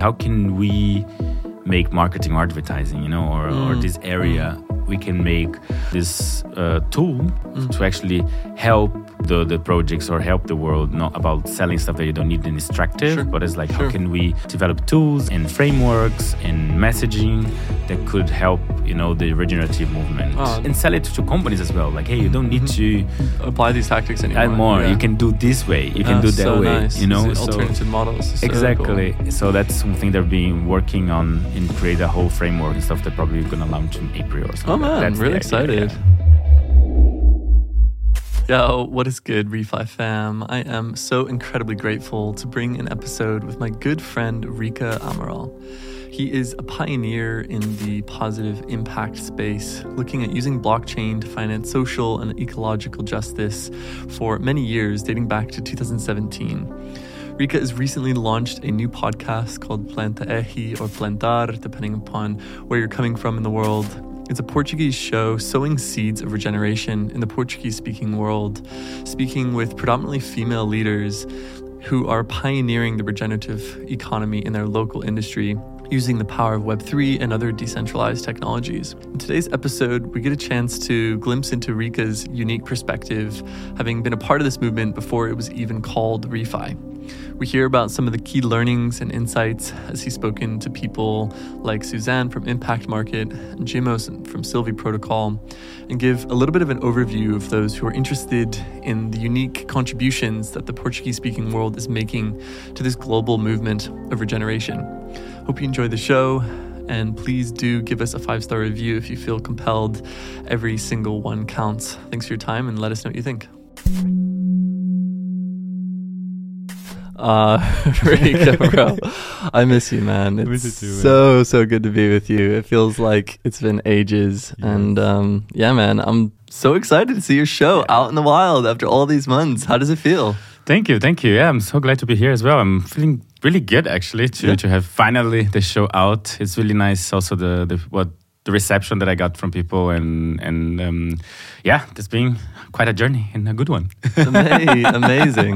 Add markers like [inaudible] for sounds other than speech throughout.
How can we make marketing or advertising, you know, or, or Mm. this area? We can make this uh, tool to actually help the, the projects or help the world, not about selling stuff that you don't need and is distractive, Sure. but it's like Sure. how can we develop tools and frameworks and messaging that could help, you know, the regenerative movement Oh. and sell it to companies as well. Like, hey, you don't need to Apply these tactics anymore. add more. Yeah. You can do this way. You can Ah, do that so way. Nice. You know, So- alternative models. so exactly. cool. So that's something they've been working on and create a whole framework and stuff that probably going to launch in April or something. Man, That's the really excited. Yo, what is good, Refi fam? I am so incredibly grateful to bring an episode with my good friend Rica Amaral. He is a pioneer in the positive impact space, looking at using blockchain to finance social and ecological justice for many years, dating back to 2017. Rica has recently launched a new podcast called Planta-R or Plantar, depending upon where you're coming from in the world. It's a Portuguese show sowing seeds of regeneration in the Portuguese speaking world, speaking with predominantly female leaders who are pioneering the regenerative economy in their local industry using the power of Web3 and other decentralized technologies. In today's episode, we get a chance to glimpse into Rica's unique perspective, having been a part of this movement before it was even called ReFi. We hear about some of the key learnings and insights as he's spoken to people like Suzanne from Impact Market and Jimos from Sylvie Protocol, and give a little bit of an overview of those who are interested in the unique contributions that the Portuguese speaking world is making to this global movement of regeneration. Hope you enjoy the show. And please do give us a five star review if you feel compelled. Every single one counts. Thanks for your time and let us know what you think. Uh, [laughs] [laughs] bro, I miss you, man. It's miss you too, man. so so good to be with you. It feels like it's been ages, and um, yeah, man, I'm so excited to see your show out in the wild after all these months. How does it feel? Thank you, thank you. Yeah, I'm so glad to be here as well. I'm feeling really good actually to, Yeah. to have finally the show out. It's really nice. Also the the what the reception that I got from people and and um, yeah, it's been quite a journey and a good one. [laughs] Amazing.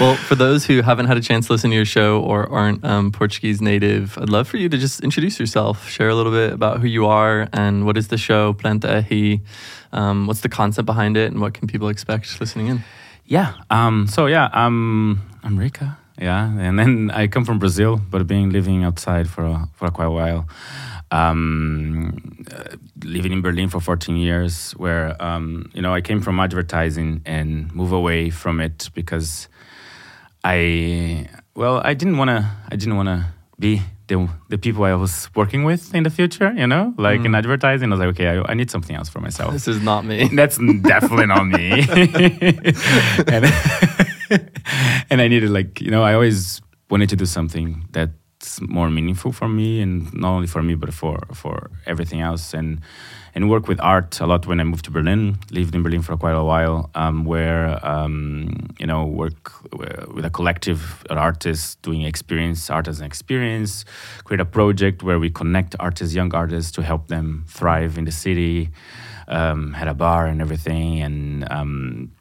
Well, for those who haven't had a chance to listen to your show or aren't um, Portuguese native, I'd love for you to just introduce yourself, share a little bit about who you are and what is the show Planta Ehi, um, what's the concept behind it, and what can people expect listening in. Yeah. Um, so yeah, um, I'm Rica. Yeah, and then I come from Brazil, but been living outside for a, for quite a while. Um, uh, living in Berlin for 14 years, where um, you know I came from advertising and move away from it because I well I didn't wanna I didn't wanna be the the people I was working with in the future. You know, like in advertising, I was like, okay, I, I need something else for myself. This is not me. [laughs] That's definitely not me. [laughs] and, [laughs] and I needed like you know I always wanted to do something that's more meaningful for me and not only for me but for for everything else and and work with art a lot when I moved to Berlin. Lived in Berlin for quite a while, um, where um, you know work with a collective of artists doing experience, art as an experience. Create a project where we connect artists, young artists, to help them thrive in the city. Um, had a bar and everything, and um,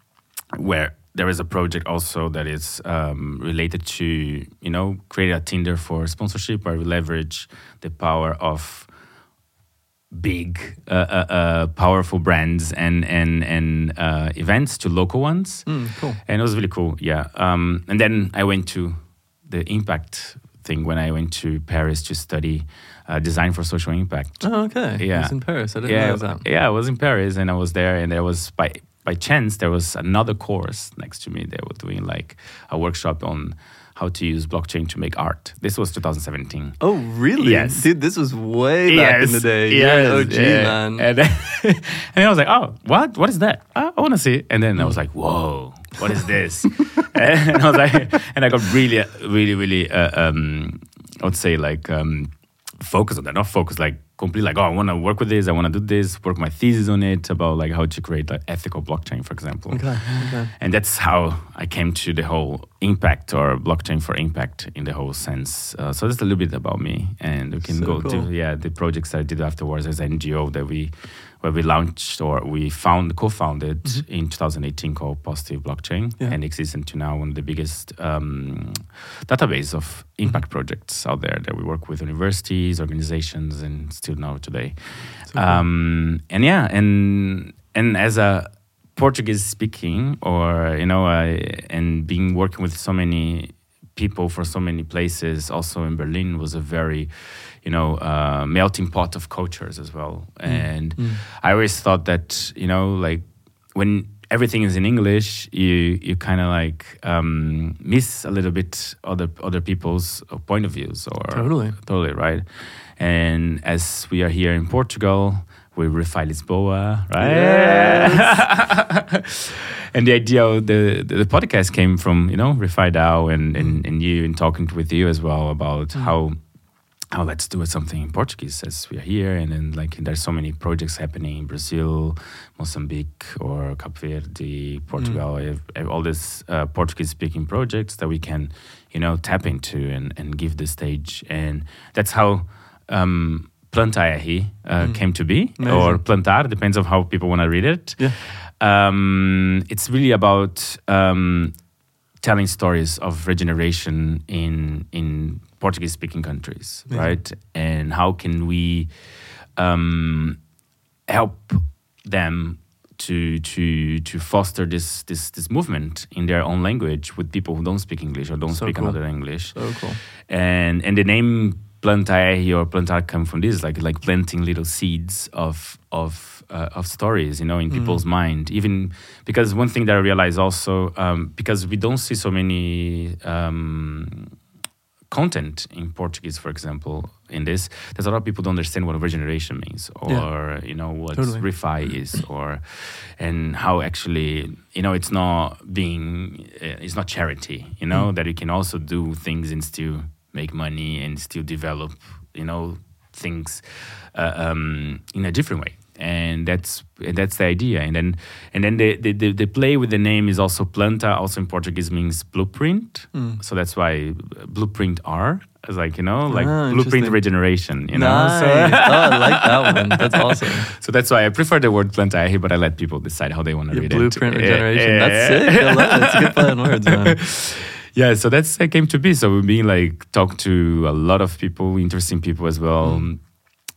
where there is a project also that is um, related to you know create a Tinder for sponsorship where we leverage the power of big, uh, uh, uh, powerful brands and and and uh, events to local ones, Mm, cool. and it was really cool. Yeah, um, and then I went to the impact thing when I went to Paris to study uh, design for social impact. Oh, okay. Yeah. It's in Paris. I didn't yeah, know that. yeah, I was in Paris and I was there, and there was by by chance there was another course next to me. They were doing like a workshop on how to use blockchain to make art. This was 2017. Oh, really? Yes. Dude, this was way back in the day. You're an OG, yeah. man. And then, [laughs] and I was like, oh, what? What is that? Oh, I want to see. it. And then I was like, whoa, what is this? [laughs] and I was like, and I got really, really, really, uh, um, I would say like um, focus on that. Not focus, like completely like, oh, I want to work with this. I want to do this. Work my thesis on it about like how to create like ethical blockchain, for example. Okay. okay. And that's how I came to the whole impact or blockchain for impact in the whole sense. Uh, so that's a little bit about me, and we can So go cool. to yeah the projects I did afterwards as NGO that we where we launched or we found co-founded in 2018 called Positive Blockchain, Mm-hmm. Yeah. and exists into now one of the biggest um, database of impact Mm-hmm. projects out there that we work with universities, organizations, and still now today. So cool. Um, and yeah, and and as a Portuguese speaking, or you know, uh, and being working with so many people for so many places, also in Berlin was a very, you know, uh, melting pot of cultures as well. And Mm. I always thought that you know, like when everything is in English, you you kind of like um, miss a little bit other other people's uh, point of views or Totally. totally right. And as we are here in Portugal, we Refi Lisboa, right? [laughs] and the idea of the, the the podcast came from you know Refi DAO and, and and you and talking with you as well about how how let's do something in Portuguese as we are here, and then like there's so many projects happening in Brazil, Mozambique, or Cape Verde, Portugal. Have all these uh, Portuguese-speaking projects that we can, you know, tap into and and give the stage, and that's how. Um, Plantae uh, came to be, or plantar, depends on how people want to read it. Yeah. Um, it's really about um, telling stories of regeneration in in Portuguese speaking countries, right? And how can we um, help them to to to foster this this this movement in their own language with people who don't speak English or don't So speak cool. another English So cool. and and the name plantae or plantar come from this like like planting little seeds of of uh, of stories you know in people's mind even because one thing that i realize also um, because we don't see so many um, content in Portuguese, for example, in this, there's a lot of people don't understand what regeneration means, or Yeah. you know what Totally. refi is, or and how actually you know it's not being uh, it's not charity, you know that you can also do things and still make money and still develop, you know, things uh, um, in a different way. And that's and that's the idea. And then and then the, the, the, the play with the name is also planta. Also in Portuguese means blueprint. So that's why blueprint R is like you know like Ah, blueprint regeneration. You know. nice. So, oh, I like that [laughs] one. That's awesome. so that's why I prefer the word planta, but I let people decide how they want to Your read blueprint it. Blueprint regeneration. Yeah. That's sick. I love it. It's a good play on [laughs] words, man. yeah so that's that came to be so we've been like talked to a lot of people interesting people as well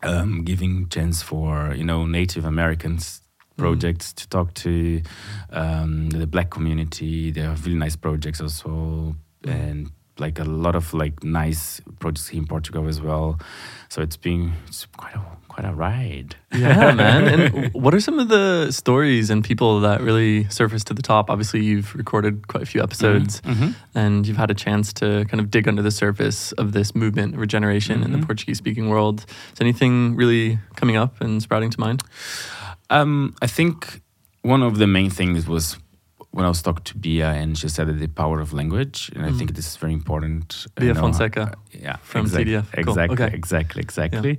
um, giving chance for you know native americans projects to talk to um, the black community. They have really nice projects also and like a lot of like nice projects here in portugal as well. So it's been it's quite a quite a ride Yeah, man. And what are some of the stories and people that really surfaced to the top? Obviously, you've recorded quite a few episodes Mhm. and you've had a chance to kind of dig under the surface of this movement, regeneration in the Mhm. Portuguese speaking world. Is anything really coming up and sprouting to mind? Um, I think one of the main things was when I was talking to Bia, and she said that the power of language, and I think this is very important. Bia you know, Fonseca uh, yeah, from exact- TDF. Cool. Exactly, Okay. exactly, exactly.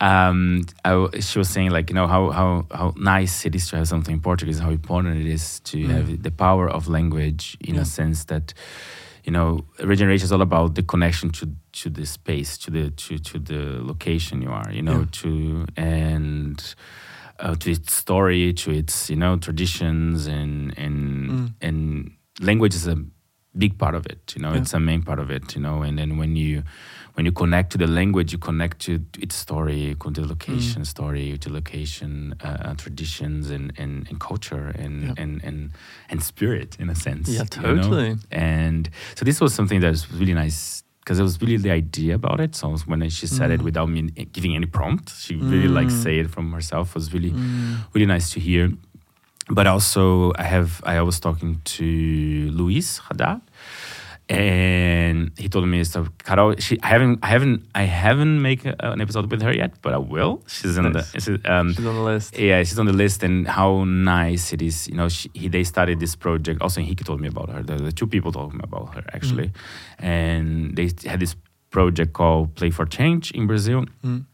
Um, I she was saying like you know how how how nice it is to have something in Portuguese, how important it is to Mm. have the power of language in Yeah. a sense that you know regeneration is all about the connection to to the space to the to to the location you are you know Yeah. to and uh, to its story to its you know traditions and and Mm. and language is a big part of it you know Yeah. it's a main part of it you know and then when you when you connect to the language you connect to its story to the location Mm. story to location uh, uh, traditions and, and and culture and Yeah. and and and spirit in a sense Yeah, you know? totally. and so this was something that was really nice because it was really the idea about it. So when she said it Mm. without me giving any prompt, she really like Mm. say it from herself was really Mm. really nice to hear. But also, I have I was talking to Luis Haddad, and he told me so Carol. She I haven't I haven't I haven't make a, an episode with her yet, but I will. She's in Nice. the she's, um, She's on the list. yeah, she's on the list, and how nice it is. You know, she, he, they started this project. Also, Hiki told me about her. The, the two people told me about her actually, and they had this project called Play for Change in Brazil. Mm.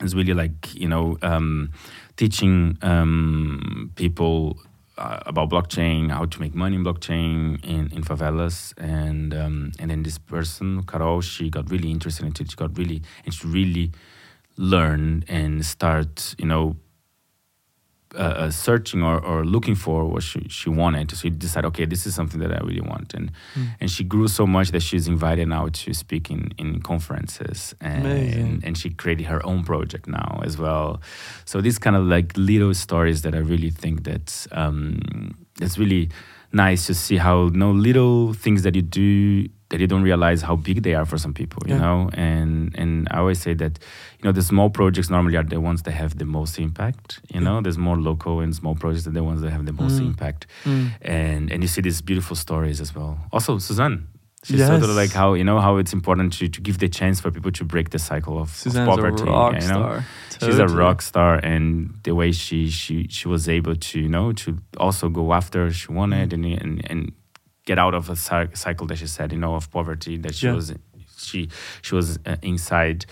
It's really like you know um, teaching um, people uh, about blockchain, how to make money in blockchain in, in favelas, and um, and then this person Carol, she got really interested in it. She got really and she really learned and start you know uh, uh, searching or, or looking for what she, she wanted. So she decided, okay, this is something that I really want. And Mm. and she grew so much that she's invited now to speak in, in conferences. And, Amazing. and she created her own project now as well. So these kind of like little stories that I really think that um, it's really nice to see how you know little things that you do that you don't realize how big they are for some people you Yeah. know and and i always say that you know the small projects normally are the ones that have the most impact you know there's more local and small projects are the ones that have the most Mm. impact Mm. and and you see these beautiful stories as well also suzanne she's Yes. sort of like how you know how it's important to, to give the chance for people to break the cycle of, of poverty a rock you know star. she's a rock star and the way she she she was able to you know to also go after she wanted and and, and get out of a cycle that she said you know of poverty that she Yeah. was she she was uh, inside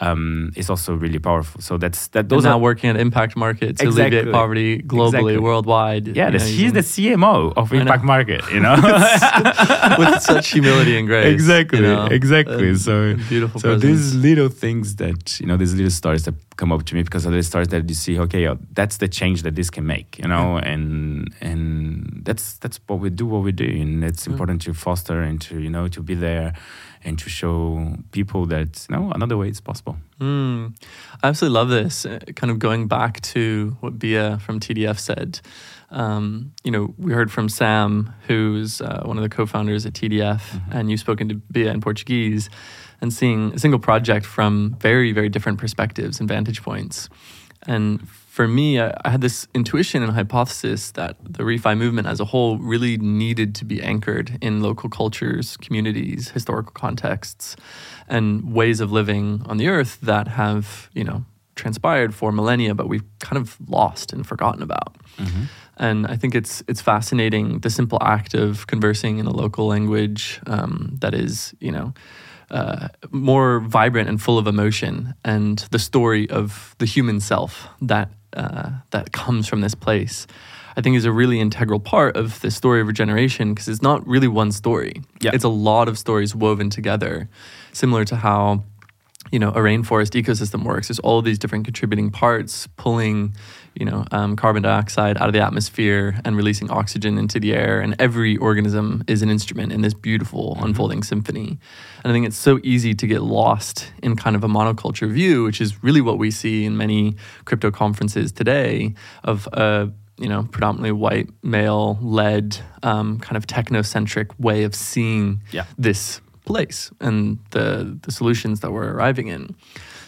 um is also really powerful so that's that Those now are working at Impact Market to Exactly. alleviate poverty globally, Exactly. worldwide. yeah the, know, she's the CMO of Impact Market you know [laughs] with [laughs] such humility and grace. exactly you know, exactly and- so and beautiful. so presence. these little things that you know these little stories that come up to me because of the stories that you see okay oh, that's the change that this can make you know and and that's that's what we do what we do and it's Yeah. important to foster and to you know to be there and to show people that you know another way is possible Mm. I absolutely love this. Uh, kind of going back to what Bia from TDF said. Um, you know, we heard from Sam, who's uh, one of the co-founders at TDF, and you've spoken to Bia in Portuguese, and seeing a single project from very, very different perspectives and vantage points. And for me, I, I had this intuition and hypothesis that the refi movement as a whole really needed to be anchored in local cultures, communities, historical contexts, and ways of living on the earth that have, you know, transpired for millennia, but we've kind of lost and forgotten about. And I think it's it's fascinating the simple act of conversing in a local language um, that is, you know, uh, more vibrant and full of emotion, and the story of the human self that uh, that comes from this place. I think is a really integral part of the story of regeneration because it's not really one story. Yeah. It's a lot of stories woven together, similar to how you know a rainforest ecosystem works. There's all these different contributing parts pulling, you know, um, carbon dioxide out of the atmosphere and releasing oxygen into the air. And every organism is an instrument in this beautiful unfolding symphony. And I think it's so easy to get lost in kind of a monoculture view, which is really what we see in many crypto conferences today of a you know predominantly white male led um, kind of technocentric way of seeing Yeah. this place and the the solutions that we're arriving in.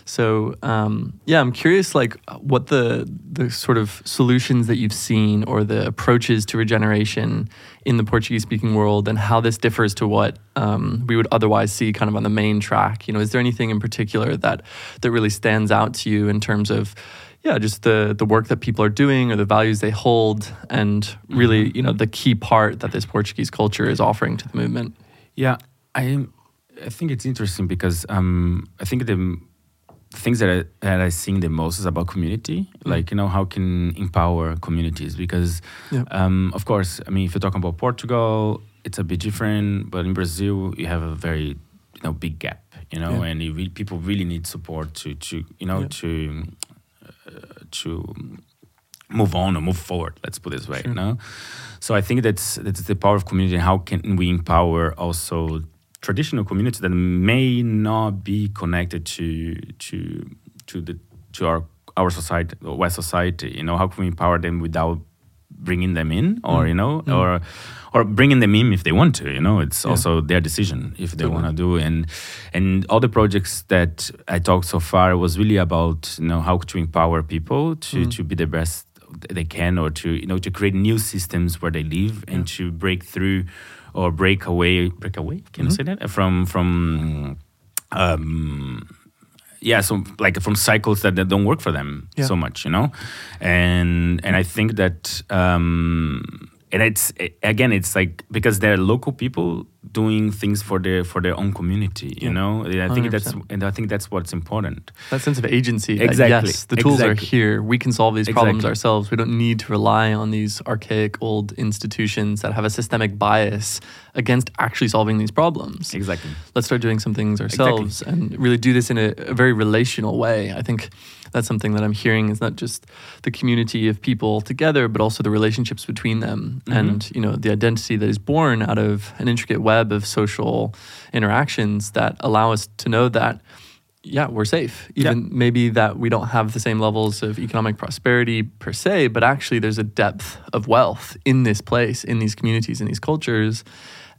So um, yeah, I'm curious, like what the the sort of solutions that you've seen or the approaches to regeneration in the Portuguese speaking world, and how this differs to what um, we would otherwise see kind of on the main track. You know, is there anything in particular that that really stands out to you in terms of yeah, just the the work that people are doing or the values they hold, and really, you know, the key part that this Portuguese culture is offering to the movement. Yeah, I I think it's interesting because um, I think the things that I, that I sing the most is about community. Like you know how can empower communities because Yeah. um, of course I mean if you're talking about Portugal it's a bit different, but in Brazil you have a very you know big gap. You know, Yeah. and you re- people really need support to to you know Yeah. to uh, to move on or move forward. Let's put it this way. Sure. You know, so I think that's that's the power of community and how can we empower also traditional communities that may not be connected to to to the to our our society or West society. You know, how can we empower them without bringing them in, or Mm. you know, Mm. or or bringing them in if they want to. You know, it's Yeah. also their decision if they Totally. want to do. And and all the projects that I talked so far was really about you know how to empower people to Mm. to be the best they can, or to you know to create new systems where they live and to break through or break away break away. Can Mhm. you say that from from um yeah so like from cycles that, that don't work for them Yeah. so much you know and and i think that um and it's again it's like because they're local people doing things for their for their own community. You Yeah. know, And I think that's 100%. and I think that's what's important. That sense of agency. Exactly, yes, the tools are here. We can solve these problems Exactly. ourselves. We don't need to rely on these archaic old institutions that have a systemic bias against actually solving these problems. Exactly. Let's start doing some things ourselves and really do this in a, a very relational way. I think that's something that I'm hearing is not just the community of people together, but also the relationships between them Mm-hmm. and you know the identity that is born out of an intricate web of social interactions that allow us to know that yeah, we're safe. Yeah. Even maybe that we don't have the same levels of economic prosperity per se, but actually there's a depth of wealth in this place, in these communities, in these cultures.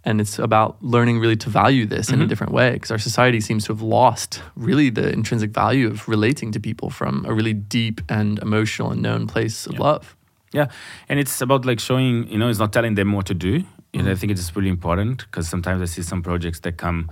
And it's about learning really to value this in a different way because our society seems to have lost really the intrinsic value of relating to people from a really deep and emotional and known place of Yeah. love. Yeah, and it's about like showing, you know, it's not telling them what to do. You Mm-hmm. I think it's really important because sometimes I see some projects that come,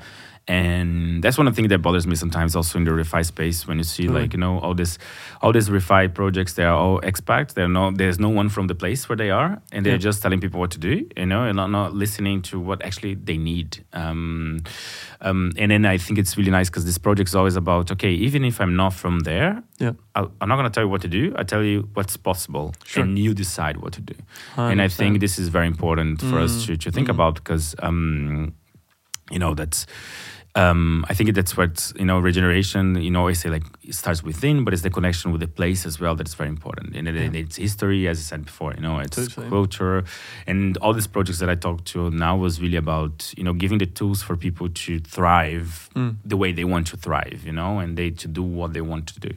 and that's one of the things that bothers me sometimes also in the refi space when you see Really? like you know all this, all these refi projects. They are all expats. They're no, there's no one from the place where they are, and they're Yeah. just telling people what to do. You know, and not, not listening to what actually they need. Um, um, and then I think it's really nice because this project is always about okay, even if I'm not from there, Yeah. I- I'm not going to tell you what to do. I tell you what's possible, Sure. and you decide what to do. And I think this is very important for us Mm, to, to think mm. about because, um, you know, that's. Um, I think that's what you know. Regeneration, you know, always say like it starts within, but it's the connection with the place as well that's very important. And it, Yeah. it's history, as I said before. You know, it's Totally. culture, and all these projects that I talked to now was really about you know giving the tools for people to thrive Mm. the way they want to thrive, you know, and they to do what they want to do.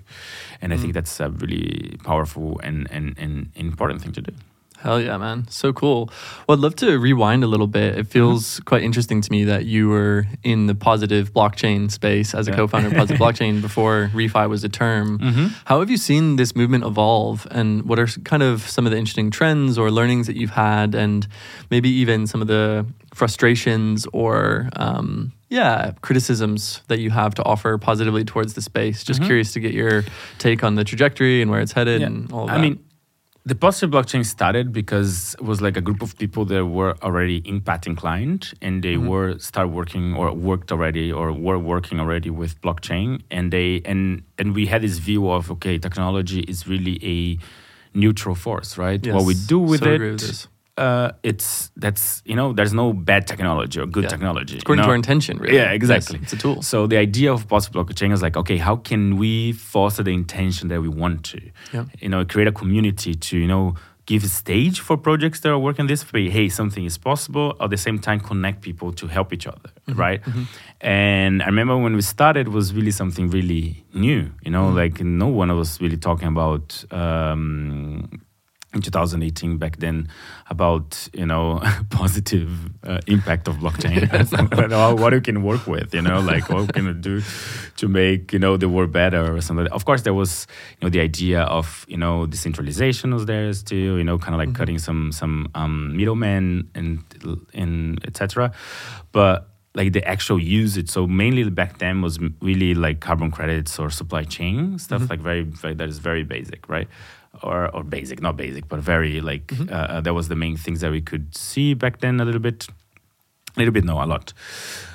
And I Mm. think that's a really powerful and, and, and important thing to do. Hell yeah, man. So cool. Well, I'd love to rewind a little bit. It feels quite interesting to me that you were in the positive blockchain space as a Yeah. co founder of Positive [laughs] Blockchain before refi was a term. Mm-hmm. How have you seen this movement evolve? And what are kind of some of the interesting trends or learnings that you've had? And maybe even some of the frustrations or, um, yeah, criticisms that you have to offer positively towards the space? Just Mhm. curious to get your take on the trajectory and where it's headed and all of that. I mean, the positive blockchain started because it was like a group of people that were already impact inclined and they Mhm. were start working or worked already or were working already with blockchain and they and and we had this view of okay technology is really a neutral force right what we do with So it with. Uh, it's that's you know there's no bad technology or good Yeah. technology you according to know? our intention, really. Yeah, exactly. Yes, it's a tool. So the idea of possible blockchain is like, okay, how can we foster the intention that we want to? Yeah. You know, create a community to, you know, give a stage for projects that are working this way. Hey, something is possible. At the same time, connect people to help each other, Mm-hmm. right? And I remember when we started, it was really something really new. You know, Mm-hmm. like no one was really talking about. Um, in 2018 back then about you know [laughs] positive uh, impact of blockchain. [laughs] [laughs] What you can work with you know like what can do to make you know the world better or something of course there was you know the idea of you know decentralization was there still you know kind of like cutting some some um, middlemen and and etc but like the actual usage. So mainly back then was really like carbon credits or supply chain stuff like very, very that is very basic right? Or or basic not basic but very like uh, uh, that was the main things that we could see back then a little bit a little bit no a lot.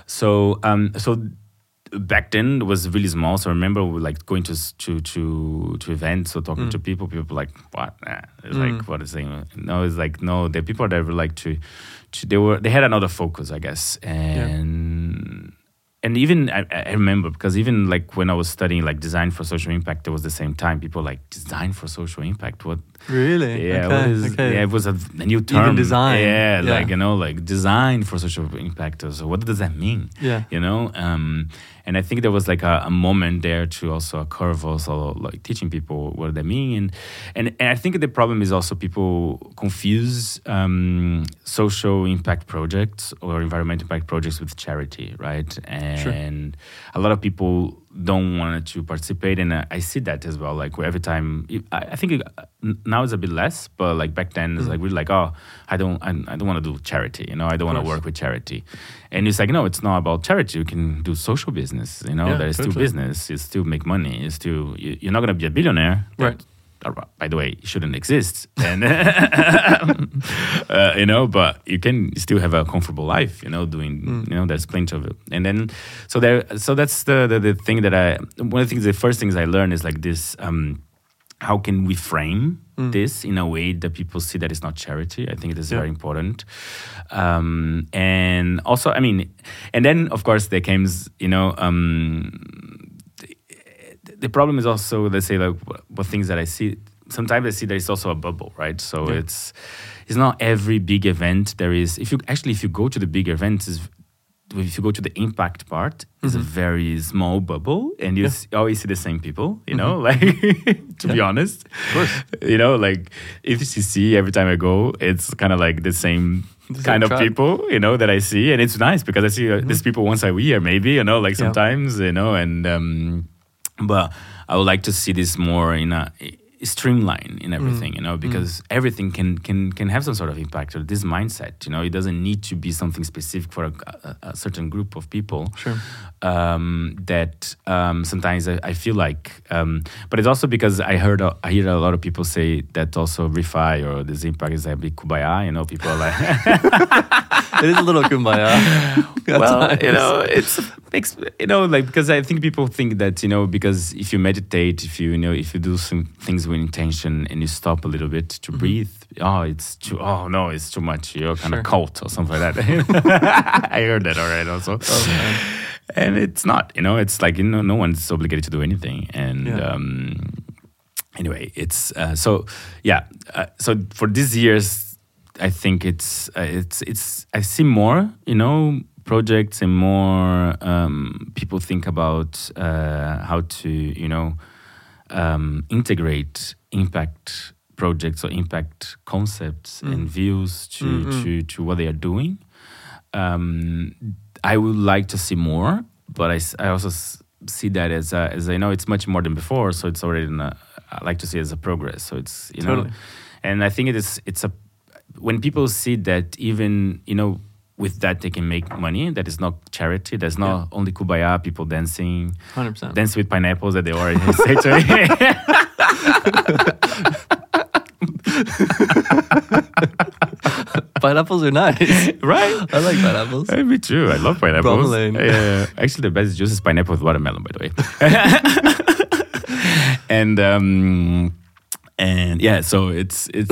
So um so back then it was really small so i remember we, like going to to to to events or talking to people people were like what nah. it's Mm. like what is it no it's like no the people that were like to, to they were they had another focus i guess and and even I, I remember because even like when I was studying like design for social impact, it was the same time. People like design for social impact. What? Really? Yeah, Okay, is, okay. yeah, it was a, a new term. design, Yeah, yeah. like you know, like design for social impact. So what does that mean? Yeah. you know. Um, and I think there was like a, a moment there to also a curve, also like teaching people what they mean. And and, and I think the problem is also people confuse um, social impact projects or environmental impact projects with charity, right? And a lot of people don't want to participate, and I, I see that as well. Like every time, I, I think it, now it's a bit less, but like back then, it's like mm. really like, oh, I don't, I, I don't want to do charity, you know, I don't want to work with charity, and it's like, no, it's not about charity. You can do social business, you know, Yeah, that is still business. You still make money. You still, you, you're not gonna be a billionaire. That- Right. Uh, by the way, shouldn't exist. And [laughs] uh, you know, but you can still have a comfortable life. You know, doing Mm. you know, there's plenty of it. And then so there, so that's the the, the thing that I one of the things the first things I learned is like this. Um, how can we frame Mm. this in a way that people see that it's not charity? I think it is Yeah. very important. Um, and also, I mean, and then of course there comes, you know, um, the problem is also let's say like what, things that I see. Sometimes I see there is also a bubble, right? So Yeah. it's it's not every big event there is. If you actually if you go to the big events, is if you go to the impact part, it's a very small bubble, and you Yeah. s- always see the same people. You know, like [laughs] to be Yeah. honest, course. you know, like EthCC. Every time I go, it's kind of like the same kind of tribe. people, you know, that I see, and it's nice because I see uh, these people once a year, maybe, you know, like Yeah. sometimes, you know, and um, but I would like to see this more in a streamline in everything you know because everything can can can have some sort of impact or this mindset you know it doesn't need to be something specific for a, a, a certain group of people Sure. um, that um, sometimes I, I feel like, um, but it's also because I heard a- I hear a lot of people say that also refi or this impact is a big kubaya. You know, people are like, [laughs] It is a little kumbaya. [laughs] Well, times. you know, it's makes you know like because I think people think that you know because if you meditate, if you, you know if you do some things with intention and you stop a little bit to breathe, oh, it's too oh no, it's too much. You're kind Sure. of cult or something like that. [laughs] I heard that already also. And it's not you know it's like you know no one's obligated to do anything and Yeah. um anyway it's uh, so yeah uh, so for these years i think it's uh, it's it's i see more you know projects and more um people think about uh how to you know um integrate impact projects or impact concepts and views to Mm-mm. to to what they are doing um, I would like to see more, but I, I also see that as a, as I know it's much more than before, so it's already a, I like to see it as a progress. So it's you know, and I think it is it's a when people see that even you know with that they can make money. That is not charity. There's not only kubaya people dancing, 100%. dance with pineapples that they already [laughs] say to me. Pineapples are nice. right. I like pineapples. Uh, me too. I love pineapples. Yeah. Actually, the best juice is pineapple with watermelon, by the way. [laughs] and um, and yeah, so it's it's.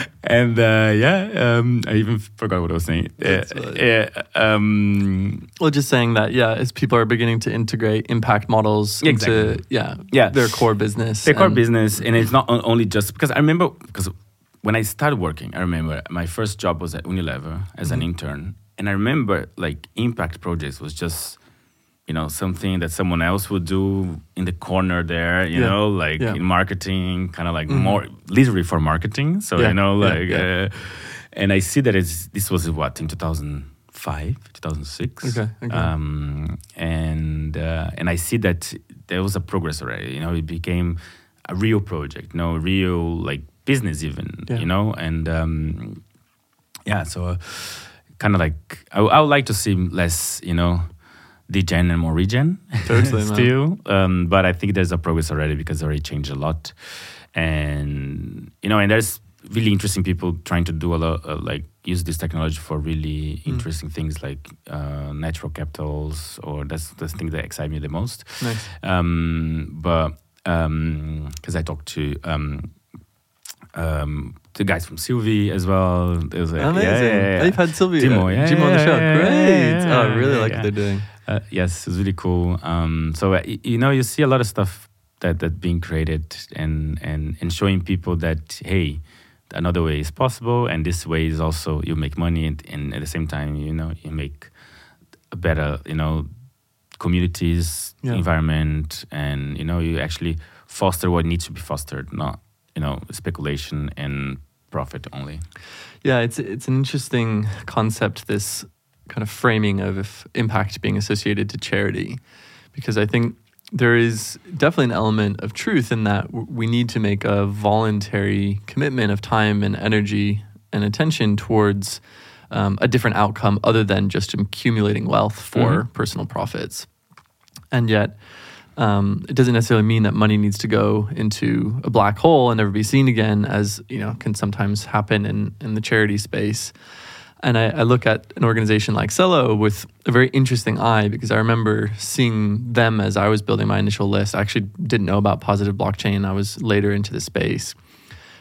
[laughs] and uh, yeah, um, I even forgot what I was saying. Uh, yeah, um, Well, just saying that, yeah, as people are beginning to integrate impact models into Exactly. yeah, Yeah. their core business. their core business, and it's not only just because I remember because when I started working, I remember my first job was at Unilever as an intern, and I remember like impact projects was just you know something that someone else would do in the corner there, you Yeah. know, like Yeah. in marketing, kind of like Mhm. more literally for marketing. So Yeah, you know, like. Uh, and I see that it's this was what in two thousand five, two thousand six. Okay, okay. Um, and uh, and I see that there was a progress already. You know, it became a real project, no real like business even. You know, and um, yeah, so uh, kind of like I, I would like to see less, you know, degen and more regen [laughs] Totally, still. Um, but I think there's a progress already because it already changed a lot, and you know, and there's really interesting people trying to do a lot, uh, like use this technology for really Mm. interesting things like uh, natural capitals, or that's the thing that excite me the most. Nice. Um, but because I talked to um, um, the guys from Sylvie as well. There's a, Amazing. Yeah, yeah, yeah. You've had Sylvia, Timo, uh, yeah, Jim on the show. Great. oh, I really like what they're doing. Uh, yes, it's really cool. Um, so uh, you know, you see a lot of stuff that that being created and and and showing people that hey, another way is possible, and this way is also you make money, and, and at the same time, you know, you make a better, you know, communities, environment, and you know, you actually foster what needs to be fostered, not you know, speculation and profit only. Yeah, it's it's an interesting concept. This kind of framing of impact being associated to charity, because I think there is definitely an element of truth in that we need to make a voluntary commitment of time and energy and attention towards um, a different outcome other than just accumulating wealth for Mhm. personal profits. And yet, um, it doesn't necessarily mean that money needs to go into a black hole and never be seen again, as you know can sometimes happen in in the charity space. And I, I, look at an organization like Celo with a very interesting eye because I remember seeing them as I was building my initial list. I actually didn't know about positive blockchain. I was later into the space.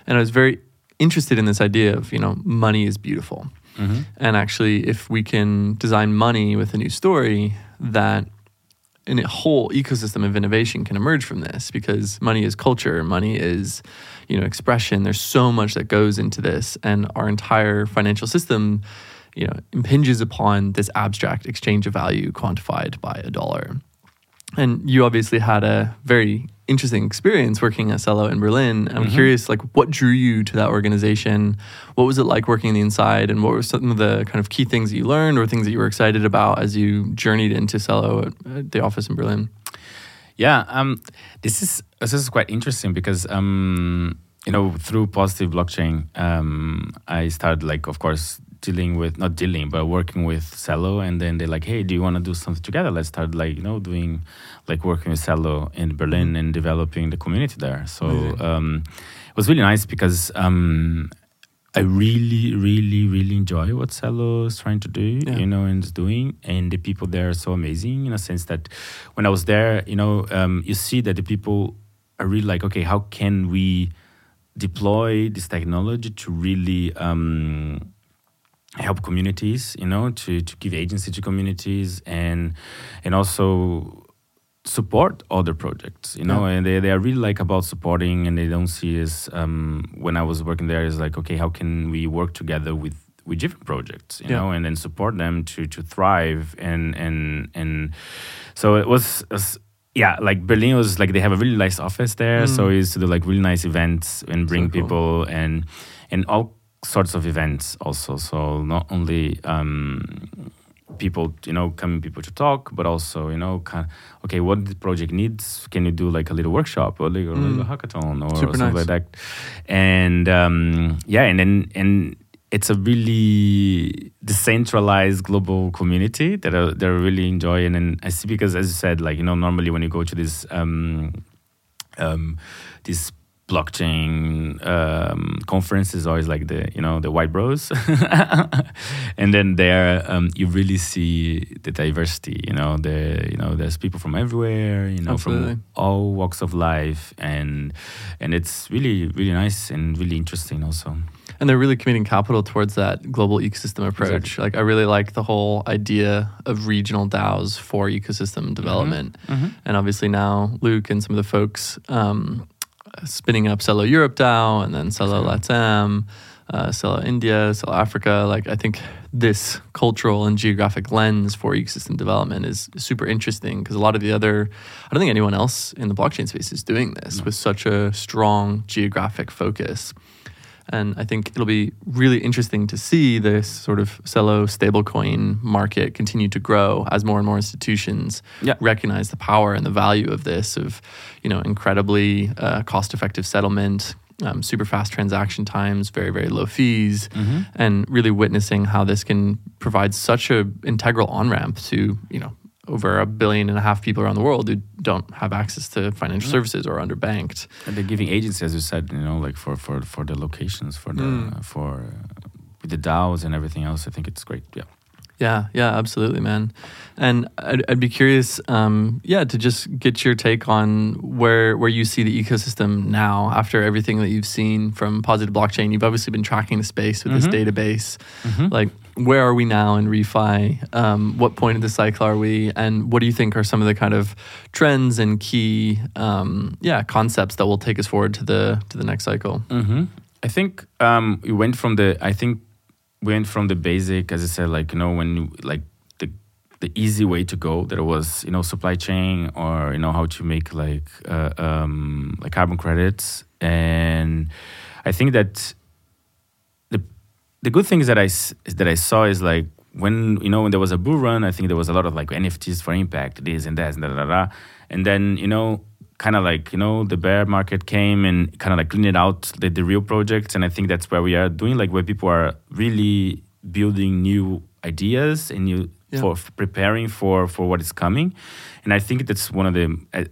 And I was very interested in this idea of, you know, money is beautiful. Mm-hmm. And actually, if we can design money with a new story, that a whole ecosystem of innovation can emerge from this because money is culture, money is, you know, expression. There's so much that goes into this, and our entire financial system, you know, impinges upon this abstract exchange of value quantified by a dollar. And you obviously had a very interesting experience working at Celo in Berlin. I'm mm-hmm. curious, like, what drew you to that organization? What was it like working on the inside? And what were some of the kind of key things that you learned or things that you were excited about as you journeyed into Celo at, at the office in Berlin? Yeah, um, this is this is quite interesting because um, you know through positive blockchain, um, I started like, of course, dealing with not dealing but working with Celo and then they're like hey do you want to do something together? Let's start like you know doing like working with Celo in Berlin and developing the community there. So um, it was really nice because um, I really really really enjoy what Celo is trying to do yeah. you know and is doing and the people there are so amazing in a sense that when I was there you know um, you see that the people are really like okay how can we deploy this technology to really um, help communities, you know, to, to give agency to communities and and also support other projects, you know, yeah. and they, they are really like about supporting and they don't see as um, when I was working there is like, okay, how can we work together with with different projects, you yeah. know, and then support them to to thrive and and and so it was, it was yeah, like Berlin was like they have a really nice office there, mm. so we used to do like really nice events and bring so cool. people and and all sorts of events also. So not only um, people, you know, coming people to talk, but also, you know, kind of, okay, what the project needs? Can you do like a little workshop or like a mm. hackathon or, something nice. like that? And um, yeah, and then and it's a really decentralized global community that are, they're really enjoying. And I see because, as you said, like you know, normally when you go to this um, um, this blockchain um, conference is always like the you know the white bros [laughs] and then there um, you really see the diversity you know the you know there's people from everywhere you know Absolutely. from all walks of life and and it's really really nice and really interesting also and they're really committing capital towards that global ecosystem approach. Exactly. Like I really like the whole idea of regional DAOs for ecosystem mm-hmm. development. Mm-hmm. Mm-hmm. And obviously now Luke and some of the folks um, spinning up Celo Europe DAO and then Celo Latam, uh, Celo India, Celo Africa. Like I think this cultural and geographic lens for ecosystem development is super interesting because a lot of the other, I don't think anyone else in the blockchain space is doing this no. with such a strong geographic focus. And I think it'll be really interesting to see this sort of Celo stablecoin market continue to grow as more and more institutions yeah. recognize the power and the value of this, of you know incredibly uh, cost-effective settlement, um, super fast transaction times, very very low fees, mm-hmm. and really witnessing how this can provide such a integral on ramp to you know over a billion and a half people around the world who don't have access to financial services or underbanked. And they're giving agency, as you said, you know, like for for for the locations, for the mm. for uh, the DAOs and everything else. I think it's great. Yeah. Yeah, yeah, absolutely, man. And I'd, I'd be curious, um, yeah, to just get your take on where where you see the ecosystem now after everything that you've seen from Positive Blockchain. You've obviously been tracking the space with mm-hmm. this database. Mm-hmm. Like, where are we now in refi? Um, what point of the cycle are we? And what do you think are some of the kind of trends and key, um, yeah, concepts that will take us forward to the to the next cycle? Mm-hmm. I think um, we went from the. I think went from the basic, as I said, like you know, when like the the easy way to go, there was you know supply chain or you know how to make like uh, um, like carbon credits, and I think that the the good things that I that I saw is like when you know when there was a bull run, I think there was a lot of like NFTs for impact, this and that and da da da, and then you know kind of like you know the bear market came and kind of like cleaned out the, the real projects and i think that's where we are doing like where people are really building new ideas and new Yeah. for f- preparing for for what is coming. And I think that's one of the,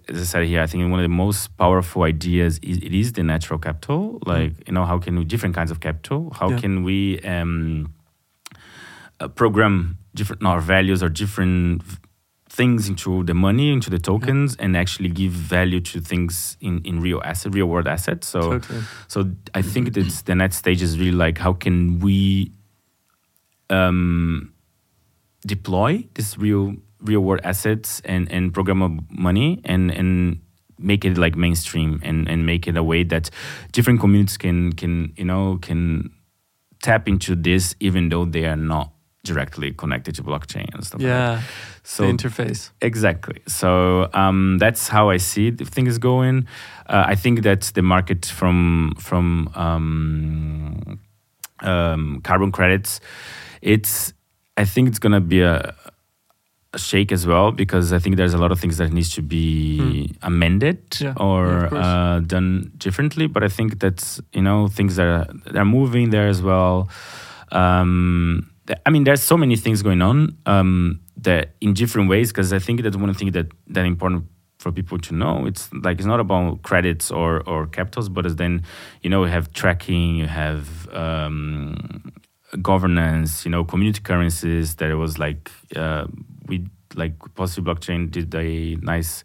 as I said here, I think one of the most powerful ideas is it is the natural capital. Like you know, how can we different kinds of capital? How Yeah. can we um, uh, program different our values or different things into the money, into the tokens, and actually give value to things in, in real asset, real world assets. So, Totally. so I think that's the next stage is really like how can we um, deploy this real real world assets and and programmable money and and make it like mainstream and and make it a way that different communities can can you know can tap into this even though they are not directly connected to blockchain and stuff like. Yeah. so the interface. Exactly. So um, that's how I see the thing is going. Uh, I think that the market from from um, um, carbon credits, it's I think it's gonna be a, a shake as well because I think there's a lot of things that needs to be amended Hmm. Yeah, yeah, or course. uh, done differently. But I think that's you know things that are, that are moving there as well. Um, I mean, there's so many things going on um, that in different ways because I think that's one thing that that important for people to know. It's like it's not about credits or or capitals, but it's then you know you have tracking, you have um, governance, you know, community currencies. That it was like uh, we like Positive Blockchain did a nice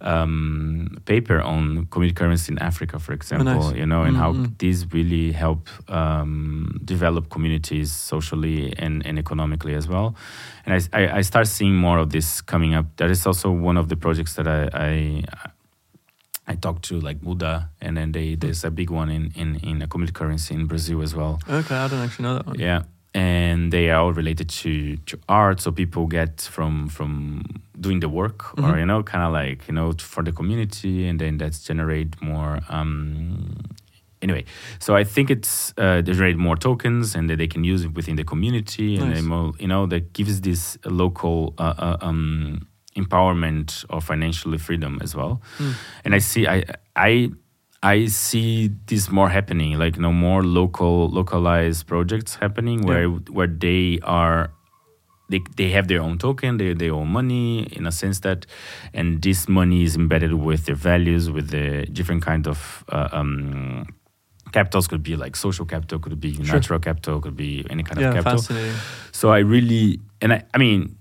um, paper on community currency in Africa, for example, nice. you know, and how Mm-mm. these really help um, develop communities socially and, and economically as well. And I, I, I start seeing more of this coming up. That is also one of the projects that I, I I talked to like Buddha, and then they there's a big one in in in a community currency in Brazil as well. Okay, I don't actually know that one. Yeah, and they are all related to to art. So people get from from doing the work, or Mhm. you know, kind of like you know for the community, and then that's generate more. Um, anyway, so I think it's uh, they generate more tokens, and that they can use it within the community, and they more, you know that gives this local. Uh, uh, um, empowerment or financially freedom as well Mm. and i see i i I see this more happening, like you know, more local, localized projects happening where where they are, they they have their own token, they their own money in a sense that, and this money is embedded with their values, with the different kind of. Uh, um, Capitals could be like social capital, could be Sure. natural capital, could be any kind Yeah, of capital. So I really, and I, I mean,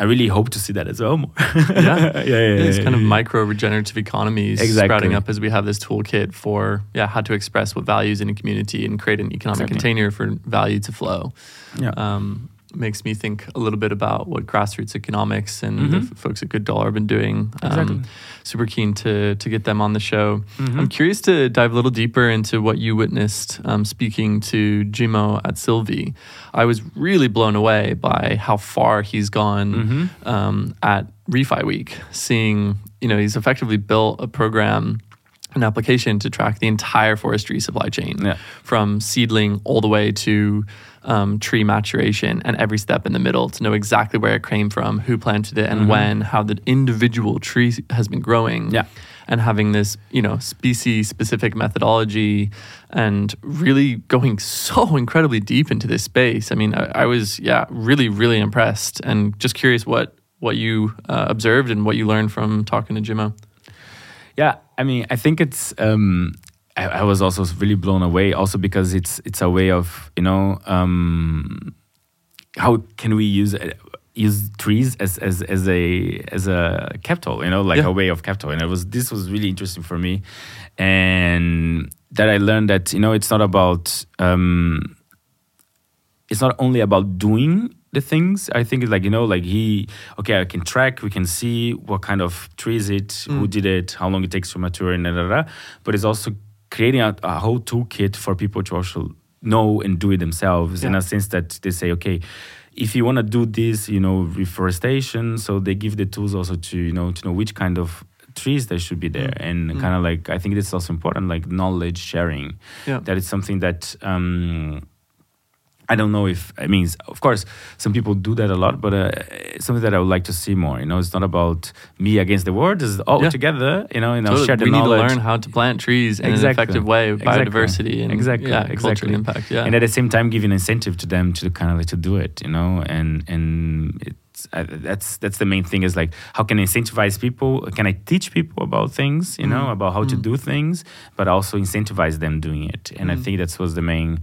I really hope to see that as well more. Yeah. [laughs] yeah, yeah, It's yeah, kind of micro regenerative economies Exactly. sprouting up as we have this toolkit for yeah how to express what values in a community and create an economic Exactly. container for value to flow. Yeah. Um, makes me think a little bit about what grassroots economics and the Mhm. f- folks at Good Dollar have been doing. Um, super keen to to get them on the show. Mhm. I'm curious to dive a little deeper into what you witnessed um, speaking to Jimo at Sylvie. I was really blown away by how far he's gone Mhm. um, at Refi Week, seeing, you know, he's effectively built a program, an application to track the entire forestry supply chain Yeah. from seedling all the way to um, tree maturation and every step in the middle to know exactly where it came from, who planted it and Mhm. when, how the individual tree has been growing Yeah. and having this, you know, species specific methodology and really going so [laughs] incredibly deep into this space. I mean, I, I was, yeah, really, really impressed and just curious what, what you uh, observed and what you learned from talking to Jimo. Yeah, I mean, I think it's. Um, I, I was also really blown away, also because it's it's a way of you know um, how can we use uh, use trees as as as a as a capital, you know, like Yeah. a way of capital, and it was this was really interesting for me, and that I learned that you know it's not about um, it's not only about doing the things. I think it's like you know, like he okay, I can track, we can see what kind of tree is it, who Mm. did it, how long it takes to mature, and da, da, da. but it's also creating a, a whole toolkit for people to also know and do it themselves in a sense that they say, okay. If you want to do this, you know, reforestation, so they give the tools also to you know to know which kind of trees that should be there, and Mm. kind of like I think this is also important, like knowledge sharing Yeah. that is something that um, I don't know if I mean, of course, some people do that a lot, but uh, it's something that I would like to see more. You know, it's not about me against the world; it's all Yeah. together. You know, and I'll Totally. share the we need to learn how to plant trees in an effective way, Exactly. biodiversity and Exactly. yeah, Exactly. and impact. Yeah. and at the same time give an incentive to them to kind of like to do it you know and and it's uh, that's that's the main thing is like how can I incentivize people can I teach people about things you know Mm. about how to Mm. do things but also incentivize them doing it and I Mm. think that was the main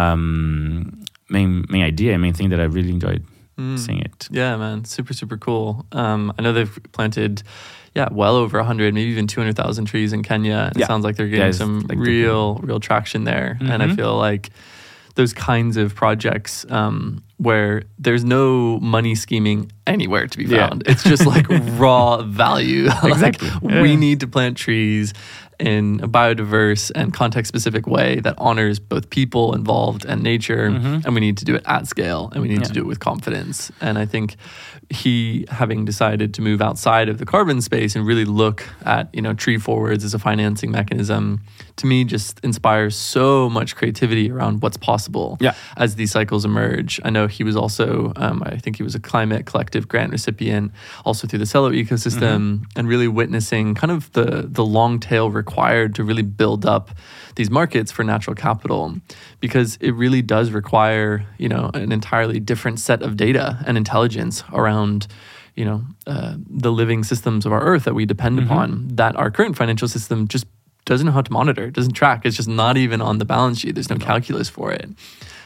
um main main idea main thing that I really enjoyed Mm. seeing it Yeah, man, super super cool. Um, I know they've planted, yeah, well over hundred, maybe even two hundred thousand trees in Kenya. It Yeah. sounds like they're getting it's some like real real traction there, and I Mhm. feel like those kinds of projects um, where there's no money scheming anywhere to be Yeah. found. It's just like [laughs] raw value. [laughs] Like, Exactly. we need to plant trees in a biodiverse and context specific way that honors both people involved and nature Mhm. and we need to do it at scale and we need to do it with confidence and i think he having decided to move outside of the carbon space and really look at you know tree forwards as a financing mechanism to me just inspires so much creativity around what's possible Yeah. as these cycles emerge. I know he was also um, i think he was a climate collective grant recipient also through the Celo ecosystem and really witnessing kind of the the long tail required to really build up these markets for natural capital because it really does require you know an entirely different set of data and intelligence around you know uh, the living systems of our earth that we depend upon that our current financial system just doesn't know how to monitor doesn't track it's just not even on the balance sheet there's no calculus for it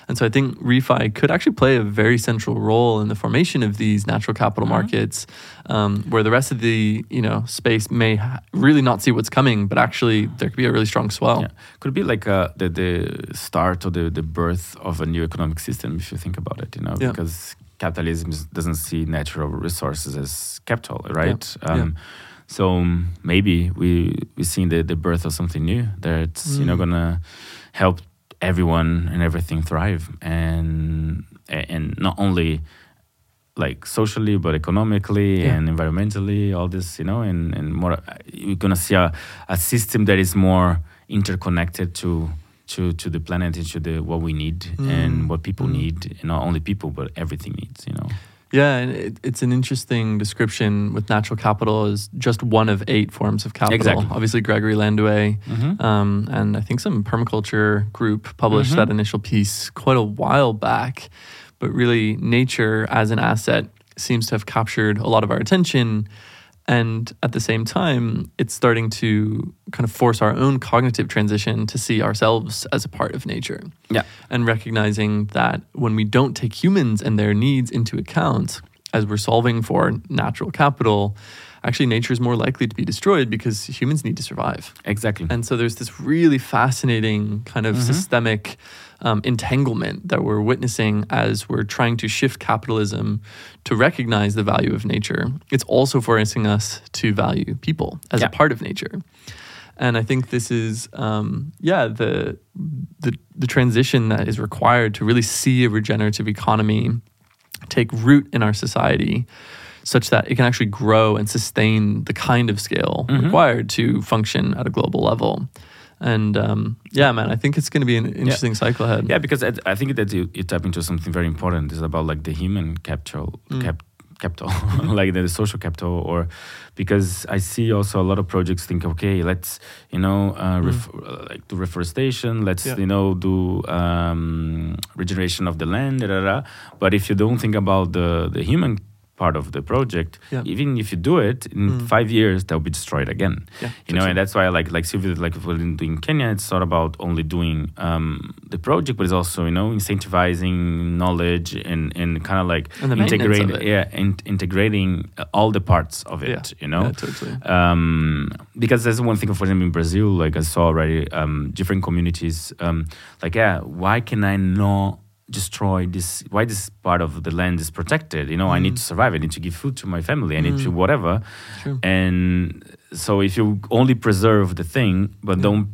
and so I think refi could actually play a very central role in the formation of these natural capital markets, um, where the rest of the you know space may ha- really not see what's coming, but actually there could be a really strong swell. Yeah. Could it be like uh, the the start or the, the birth of a new economic system if you think about it, you know, Yeah. because capitalism doesn't see natural resources as capital, right? Yeah. Um, So um, maybe we we seen the, the birth of something new that's you know Mm. gonna help everyone and everything thrive and and not only like socially but economically Yeah. and environmentally all this you know and and more you're gonna see a, a system that is more interconnected to to to the planet and to the what we need Mm. and what people Mm. need and not only people but everything needs you know Yeah, and it, it's an interesting description with natural capital as just one of eight forms of capital. Exactly. Obviously, Gregory Landua mm-hmm. um, and I think some permaculture group published Mhm. that initial piece quite a while back. But really, nature as an asset seems to have captured a lot of our attention. And at the same time, it's starting to kind of force our own cognitive transition to see ourselves as a part of nature. Yeah. And recognizing that when we don't take humans and their needs into account as we're solving for natural capital, actually nature is more likely to be destroyed because humans need to survive. exactly. And so there's this really fascinating kind of mm-hmm. systemic um, entanglement that we're witnessing as we're trying to shift capitalism to recognize the value of nature. It's also forcing us to value people as Yeah. a part of nature. And I think this is, um, yeah, the, the the transition that is required to really see a regenerative economy take root in our society, such that it can actually grow and sustain the kind of scale Mhm. required to function at a global level. And um, yeah, man, I think it's going to be an interesting cycle ahead. Yeah, because I, think that you, you tap into something very important. It's about like the human capital, Mm. cap, capital, [laughs] like the, social capital, or because I see also a lot of projects think, okay, let's you know uh, ref, uh, like do reforestation, let's Mm. Yeah. you know do um, regeneration of the land, da, da, da. but if you don't think about the the human part of the project, Yeah. even if you do it in Mm. five years, they'll be destroyed again Yeah, you know, and that's why like like Sylvie like we're doing Kenya, it's not about only doing um, the project, but it's also you know incentivizing knowledge and and kind of like And the maintenance of integrating yeah in, integrating all the parts of it, Yeah. you know. Totally. Um, because there's one thing, for example, in Brazil, like I saw already, um, different communities, um, like, yeah, why can I not destroy this? Why this part of the land is protected? You know, I need Mm. to survive. I need to give food to my family. I need to Mm. whatever. True. And so if you only preserve the thing, but Yeah. don't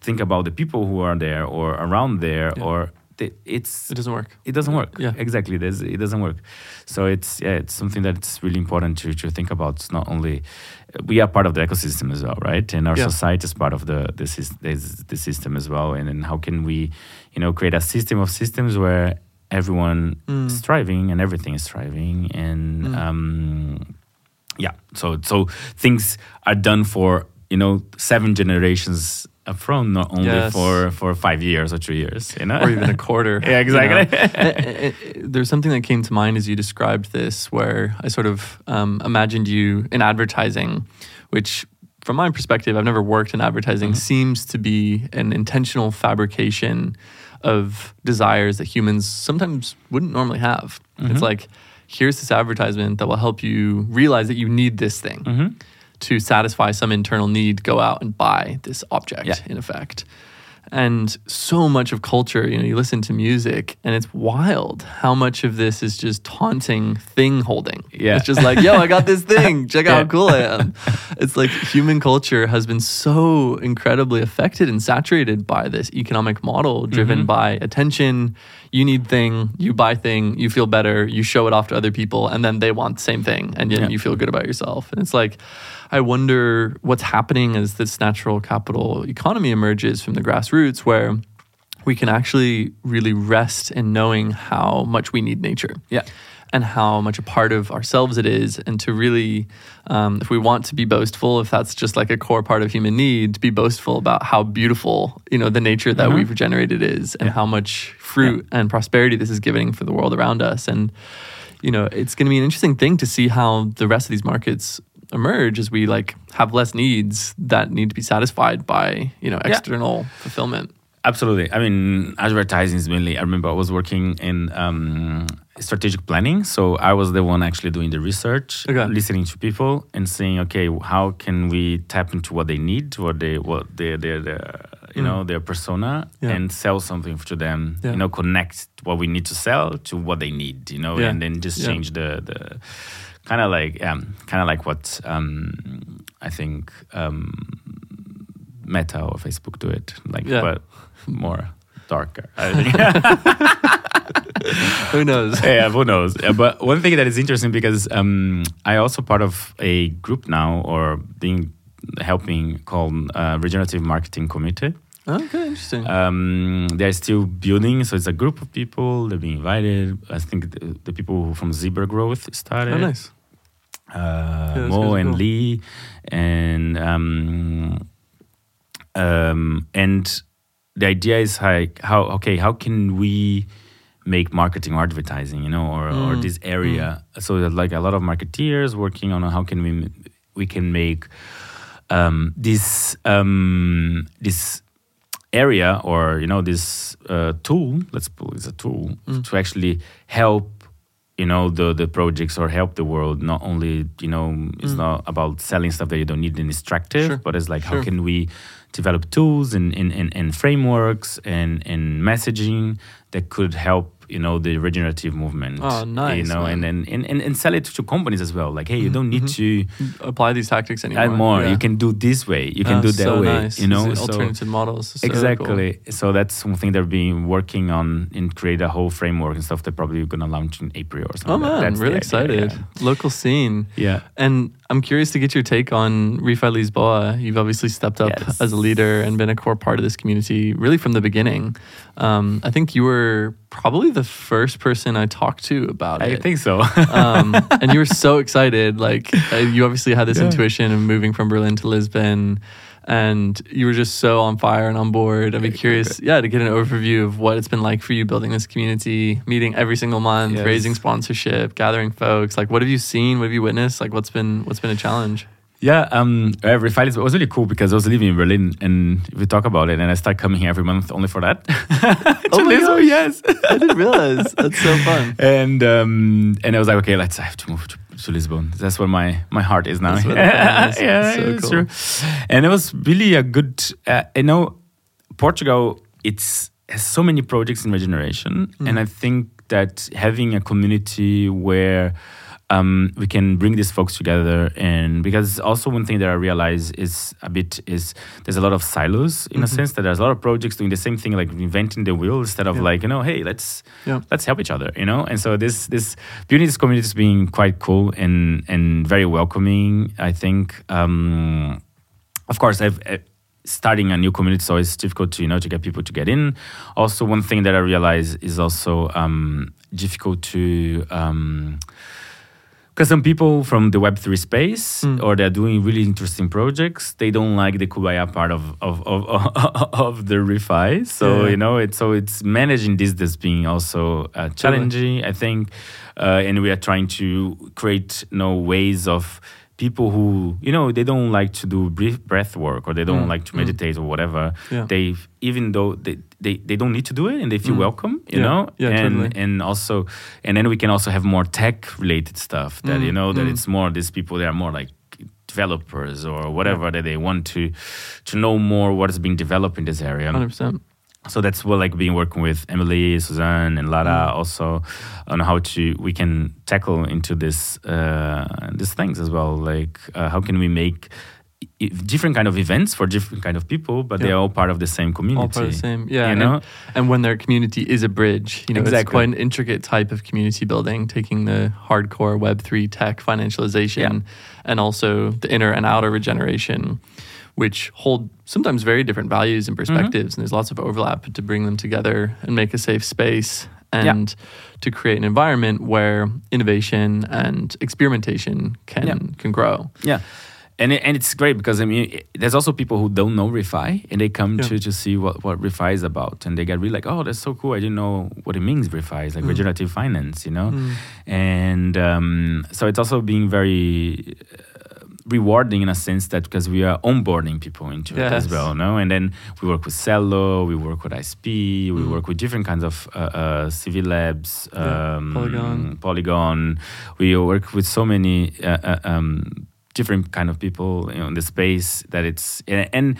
think about the people who are there or around there, Yeah. or it's It doesn't work. it doesn't work. Yeah. exactly. There's, it doesn't work. So it's yeah, it's something that's really important to to think about. It's not only we are part of the ecosystem as well, right? And our Yeah. society is part of the the, the the system as well. And then how can we, you know, create a system of systems where everyone Mm. is thriving and everything is thriving and Mm. um, yeah so so things are done for you know seven generations up front not only Yes. for for five years or two years you know or even a quarter. [laughs] Yeah, you know? exactly. Eh, eh, There's something that came to mind as you described this, where I sort of um, imagined you in advertising, which, from my perspective, I've never worked in advertising, Mm-hmm. seems to be an intentional fabrication of desires that humans sometimes wouldn't normally have. Mm-hmm. It's like, here's this advertisement that will help you realize that you need this thing Mm-hmm. to satisfy some internal need, go out and buy this object, Yeah. in effect. And so much of culture, you know, you listen to music and it's wild how much of this is just taunting thing holding. Yeah. It's just like, yo, I got this thing. [laughs] Check out Yeah. how cool I am. It's like human culture has been so incredibly affected and saturated by this economic model driven Mm-hmm. by attention. You need thing, you buy thing, you feel better, you show it off to other people, and then they want the same thing, and then Yeah. you feel good about yourself. And it's like, I wonder what's happening as this natural capital economy emerges from the grassroots, where we can actually really rest in knowing how much we need nature yeah and how much a part of ourselves it is, and to really, um, if we want to be boastful, if that's just like a core part of human need, to be boastful about how beautiful you know the nature that Mhm. we've generated is, and Yeah. how much fruit and prosperity this is giving for the world around us, and you know it's going to be an interesting thing to see how the rest of these markets emerge as we like have less needs that need to be satisfied by you know Yeah. external fulfillment. Absolutely. I mean, advertising is mainly. I remember I was working in um, strategic planning, so I was the one actually doing the research, Okay. listening to people, and saying, okay, how can we tap into what they need, what they, what their, their, their you Mm. know, their persona, Yeah. and sell something to them. Yeah. You know, connect what we need to sell to what they need. You know, Yeah. and then just change the the kind of like um, kind of like what um, I think. Um, Meta or Facebook do it, like, but more darker. I think. [laughs] [laughs] Who knows? [laughs] yeah, who knows? Yeah, but one thing that is interesting because um, I also part of a group now, or being helping called uh, Regenerative Marketing Committee. Okay, interesting. Um, they're still building, so it's a group of people. They're being invited. I think the, the people from Zebra Growth started oh, nice. uh, that's Mo and cool. Lee, and um, um, and the idea is like how okay how can we make marketing or advertising you know or, or Mm, this area so that, like a lot of marketeers working on how can we we can make um, this um, this area or you know this uh, tool let's put it's a tool Mm. to actually help you know the the projects or help the world not only you know it's Mm. not about selling stuff that you don't need and distractive Sure. but it's like Sure. how can we develop tools and, and, and, frameworks and, and messaging that could help you know the regenerative movement Oh, nice! you know and, man. and, and, and sell it to companies as well like hey you don't need mhm. to Apply these tactics anymore. add more Yeah. you can do this way you can Ah, do that so way nice. you know so alternative models. So exactly so that's something they're being working on and create a whole framework and stuff they're probably going to launch in april or something. Oh man, That's really excited. Local scene. yeah, yeah. And I'm curious to get your take on Refi Lisboa. You've obviously stepped up Yes. as a leader and been a core part of this community really from the beginning. Um, I think you were probably the first person I talked to about i it. I think so [laughs] um, and you were so [laughs] excited. Like uh, you obviously had this Yeah. intuition of moving from Berlin to Lisbon, and you were just so on fire and on board. I'd be curious, yeah, to get an overview of what it's been like for you building this community, meeting every single month, Yes. raising sponsorship, gathering folks. Like, what have you seen? What have you witnessed? Like, what's been what's been a challenge? Yeah, um, every is- it was really cool because I was living in Berlin and we talk about it, and I start coming here every month only for that. [laughs] Oh my gosh. yes. I didn't realize. [laughs] That's so fun. and um, and I was like, okay, let's I have to move to, to Lisbon. That's where my my heart is now. That's where the [laughs] fun is. yeah, So it's cool. true. And it was really a good. Uh, you know, Portugal. It's has so many projects in regeneration, Mm. and I think that having a community where um, we can bring these folks together and because also one thing that I realize is a bit is there's a lot of silos in a Mhm. sense that there's a lot of projects doing the same thing like inventing the wheel instead of Yeah. like you know hey let's Yeah. let's help each other you know and so this this building this community is being quite cool and and very welcoming I think um, of course I've, i starting a new community, so it's difficult to you know to get people to get in. Also, one thing that I realize is also um, difficult to. Um, because some people from the Web3 space Mm. or they're doing really interesting projects, they don't like the Kumbaya part of of, of, [laughs] of the refi. So Yeah. you know, it's so it's managing this that's being also uh, challenging, I think, uh, and we are trying to create you know, ways of people who you know they don't like to do breath work or they don't Mm, like to mm. meditate or whatever. Yeah. They even though they, they, they don't need to do it and they feel Mm. welcome, you Yeah. know, Yeah, and totally. and also and then we can also have more tech related stuff that Mm, you know that mm. it's more these people that are more like developers or whatever that they want to to know more what is being developed in this area Hundred percent. So that's what like being working with emily suzanne and lara Mm. also on how to we can tackle into this uh these things as well like uh, how can we make different kind of events for different kind of people but Yeah. they're all part of the same community All part of the same. Yeah. you know And when their community is a bridge, you know, it's quite an intricate type of community building, taking the hardcore Web3 tech financialization and also the inner and outer regeneration, which hold sometimes very different values and Mm-hmm. perspectives. And there's lots of overlap, to bring them together and make a safe space and to create an environment where innovation and experimentation can Yeah. can grow. Yeah. And, it, and it's great because I mean it- there's also people who don't know Refi and they come Yeah. to, to see what, what Refi is about and they get really like oh that's so cool I didn't know what it means Refi it's like Mm. regenerative finance you know Mm. and um, so it's also being very rewarding in a sense that because we are onboarding people into it as Yes. well no and then we work with Celo we work with ISP we Mm. work with different kinds of uh, uh, CV labs Yeah, um, Polygon. Polygon we work with so many uh, uh, um, different kind of people you know, in the space that it's and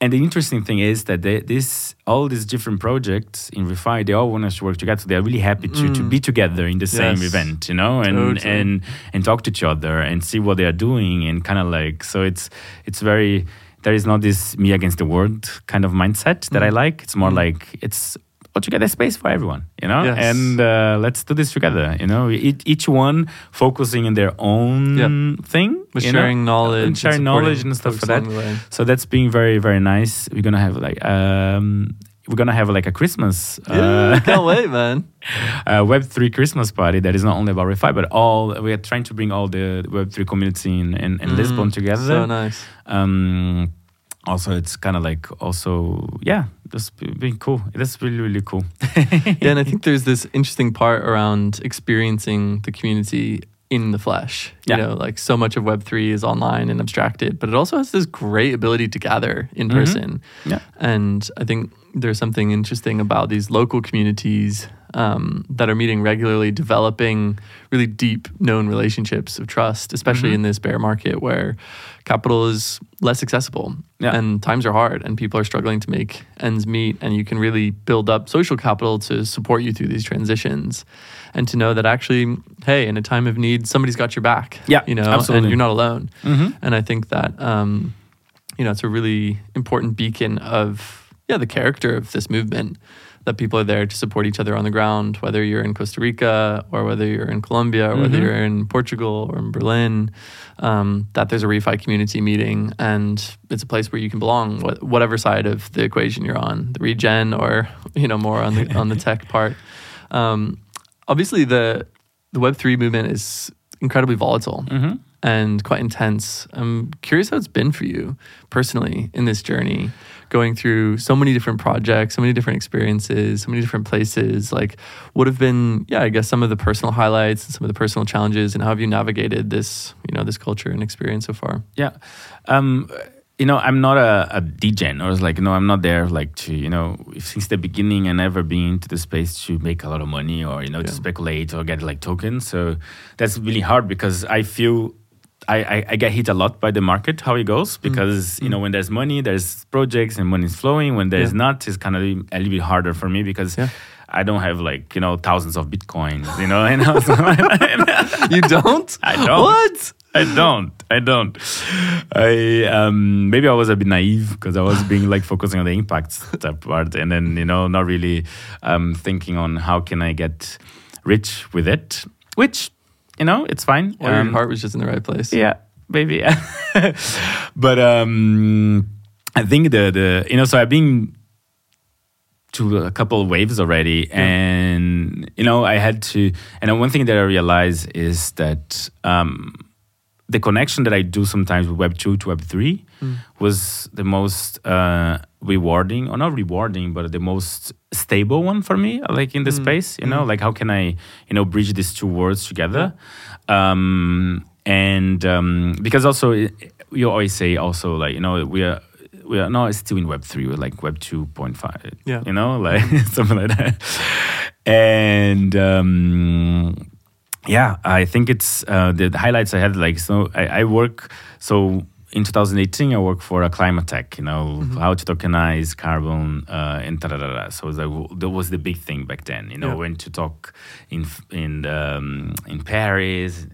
and the interesting thing is that they, this all these different projects in Refi they all want us to work together. So they're really happy to, to Mm. be together in the same event, you know, and Totally. and and talk to each other and see what they are doing and kind of like so it's it's very there is not this me against the world kind of mindset that I Mm. like. It's more Mm. like it's put together space for everyone, you know, Yes. and uh, let's do this together, you know, each, each one focusing in their own Yeah. thing, you know? sharing knowledge, and sharing supporting knowledge and stuff for that. along the way. So that's being very very nice. We're gonna have like um, we're gonna have like a Christmas Yeah, uh, can't [laughs] wait, man. uh, Web three Christmas party that is not only about Refi, but all we are trying to bring all the Web three community in, in, in Mm, Lisbon together. So nice. Um, also, it's kind of like also yeah, just be- being cool. That's really really cool. [laughs] yeah, and I think there's this interesting part around experiencing the community in the flesh. You Yeah. know, like so much of Web3 is online and abstracted, but it also has this great ability to gather in Mhm. person. Yeah. And I think there's something interesting about these local communities um, that are meeting regularly, developing really deep known relationships of trust, especially Mhm. in this bear market where capital is less accessible Yeah. and times are hard and people are struggling to make ends meet. And you can really build up social capital to support you through these transitions and to know that actually, hey, in a time of need, somebody's got your back. Yeah, you know, and you're not alone. Mm-hmm. And I think that um, you know it's a really important beacon of yeah the character of this movement that people are there to support each other on the ground, whether you're in Costa Rica or whether you're in Colombia or whether Mhm. you're in Portugal or in Berlin. Um, that there's a refi community meeting and it's a place where you can belong, wh- whatever side of the equation you're on, the regen or you know more on the on the tech part. Um, obviously, the the Web three movement is incredibly volatile Mm-hmm. and quite intense. I'm curious how it's been for you personally in this journey, going through so many different projects, so many different experiences, so many different places. Like, what have been, yeah, I guess some of the personal highlights and some of the personal challenges, and how have you navigated this, you know, this culture and experience so far? Yeah. Um, you know, I'm not a, a degen, or it's like, you know, I'm not there like to, you know, since the beginning, I never been into the space to make a lot of money or, you know, to speculate or get like tokens. So that's really hard because I feel I, I, I get hit a lot by the market, how it goes, because, you know, when there's money, there's projects and money is flowing. When there's Yeah. not, it's kind of a little bit harder for me because Yeah. I don't have like, you know, thousands of Bitcoins, you know, [laughs] and [laughs] You don't? I don't. What? I don't. I don't. I um maybe I was a bit naive because I was being like focusing on the impact part and then you know not really um thinking on how can I get rich with it, which you know it's fine. Or Um, your heart was just in the right place. yeah, maybe. Yeah. [laughs] but um, I think the the you know so I've been to a couple of waves already, and you know I had to. And one thing that I realized is that um, the connection that I do sometimes with Web two to Web three was the most uh, rewarding, or not rewarding, but the most stable one for me. Like in the space, you know, like how can I you know bridge these two worlds together? Um, and um, because also it- you always say also like you know we are we are no it's still in web 3 we're like web 2.5 Yeah. you know like [laughs] something like that and um yeah i think it's uh the, the highlights i had like so i, I work so in 2018 i work for a climate tech you know how to tokenize carbon uh and da, da, da, so like, that was the big thing back then you know Yeah. when to talk in in um, in paris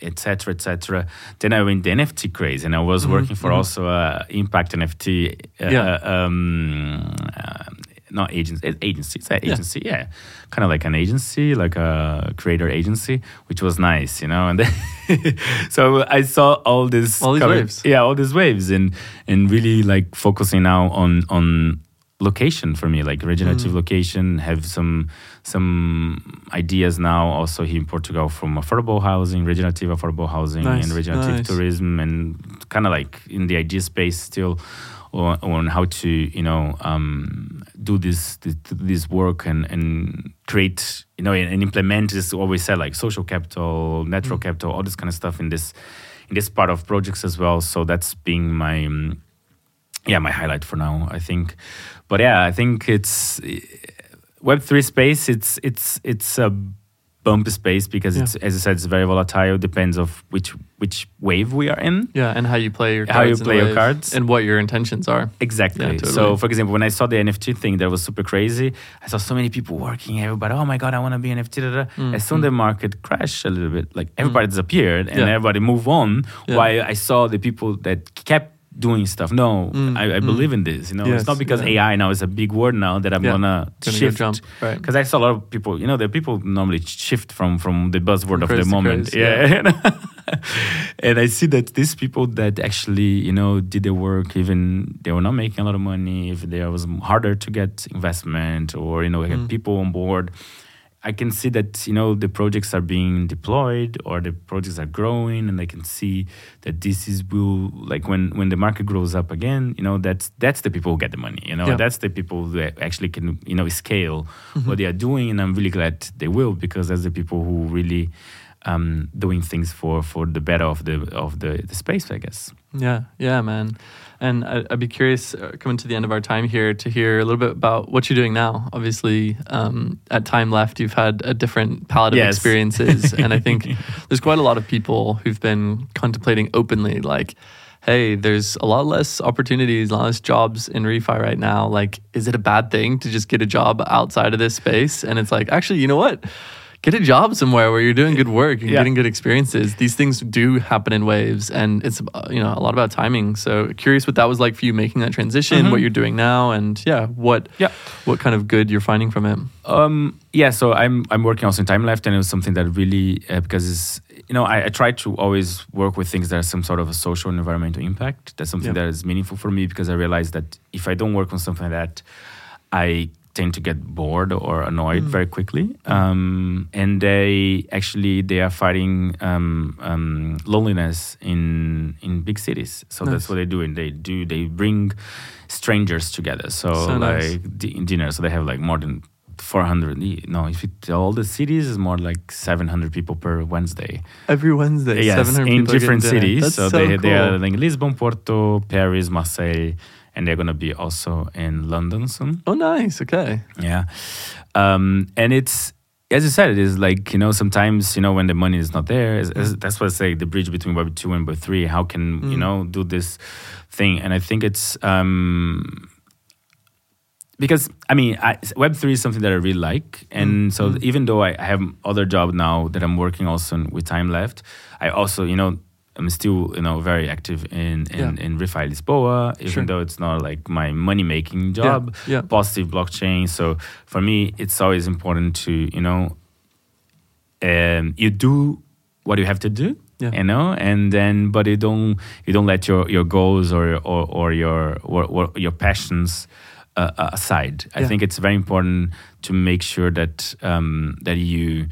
etc etc then i went the nft craze and i was working for also uh, impact nft uh, Yeah. um, uh, not agency agency it's an agency yeah, kind of like an agency like a creator agency which was nice you know and then [laughs] so i saw all this All these waves. yeah all these waves and and really like focusing now on on location for me like regenerative Mm. location have some some ideas now also here in portugal from affordable housing regenerative affordable housing Nice, and regenerative nice. tourism and kind of like in the idea space still on, on how to you know um, do this, this this work and and create you know and, and implement this always said like social capital natural capital all this kind of stuff in this in this part of projects as well. So that's being my um, yeah my highlight for now i think. But yeah i think it's web3 space it's it's it's a bumpy space because it's as i said it's very volatile depends of which which wave we are in Yeah, and how you play your cards How you play your wave cards. and what your intentions are. Exactly. Yeah, totally. So, for example, when I saw the NFT thing that was super crazy, I saw so many people working. Everybody, oh my god, I want to be NFT. Da, da. Mm, As soon the market crashed a little bit, like everybody disappeared and Yeah. everybody moved on. Yeah. While I saw the people that kept doing stuff. No, Mm, I, I mm. believe in this. You know, Yes, it's not because yeah. AI now is a big word now that I'm Yeah. gonna, Gonna go shift. jump, right. Because I saw a lot of people. You know, the people normally shift from from the buzzword of the moment. craze, yeah. [laughs] and I see that these people that actually, you know, did the work, even they were not making a lot of money, if there was harder to get investment or, you know, Mm. people on board. I can see that, you know, the projects are being deployed or the projects are growing and I can see that this is will like when when the market grows up again, you know, that's that's the people who get the money. You know, Yeah. that's the people who actually can, you know, scale Mm-hmm. what they are doing and I'm really glad they will because that's the people who really um, doing things for for the better of the of the, the space, I guess. Yeah, yeah, man. And I, I'd be curious, uh, coming to the end of our time here, to hear a little bit about what you're doing now. Obviously, um, at Time Left, you've had a different palette of Yes. experiences. [laughs] and I think there's quite a lot of people who've been contemplating openly, like, hey, there's a lot less opportunities, a lot less jobs in refi right now. Like, is it a bad thing to just get a job outside of this space? And it's like, actually, you know what? Get a job somewhere where you're doing good work and Yeah. getting good experiences. These things do happen in waves, and it's uh, you know a lot about timing. So curious what that was like for you making that transition, what you're doing now, and yeah, what Yeah. what kind of good you're finding from it. Um, yeah, so I'm I'm working also in time left, and it was something that really uh, because it's, you know I, I try to always work with things that are some sort of a social and environmental impact. That's something Yeah. that is meaningful for me because I realize that if I don't work on something like that, I tend to get bored or annoyed very quickly. Um, and they actually they are fighting um, um, loneliness in in big cities. So Nice. that's what they do, and they do they bring strangers together. So, So nice. like di- dinner. So they have like more than 400 no if it, all the cities is more like 700 people per wednesday Every Wednesday, yes 700 in different cities so, so, they, cool. they are like lisbon porto paris marseille and they're going to be also in london soon oh, nice. Okay. yeah um, and it's as you said it is like you know sometimes you know when the money is not there is, is- that's what i say the bridge between web 2 and web 3 how can you Mm. know do this thing and i think it's um, because I mean, I, Web three is something that I really like, and Mm, so mm. even though I I have other job now that I'm working also with time left, I also you know I'm still you know very active in in, Yeah. in Refi Lisboa, even Sure. though it's not like my money making job. yeah. Positive blockchain. So for me, it's always important to you know, um, you do what you have to do, Yeah. you know and then but you don't you don't let your your goals or or, or your or, or your passions uh, uh, aside i Yeah. think it's very important to make sure that um, that you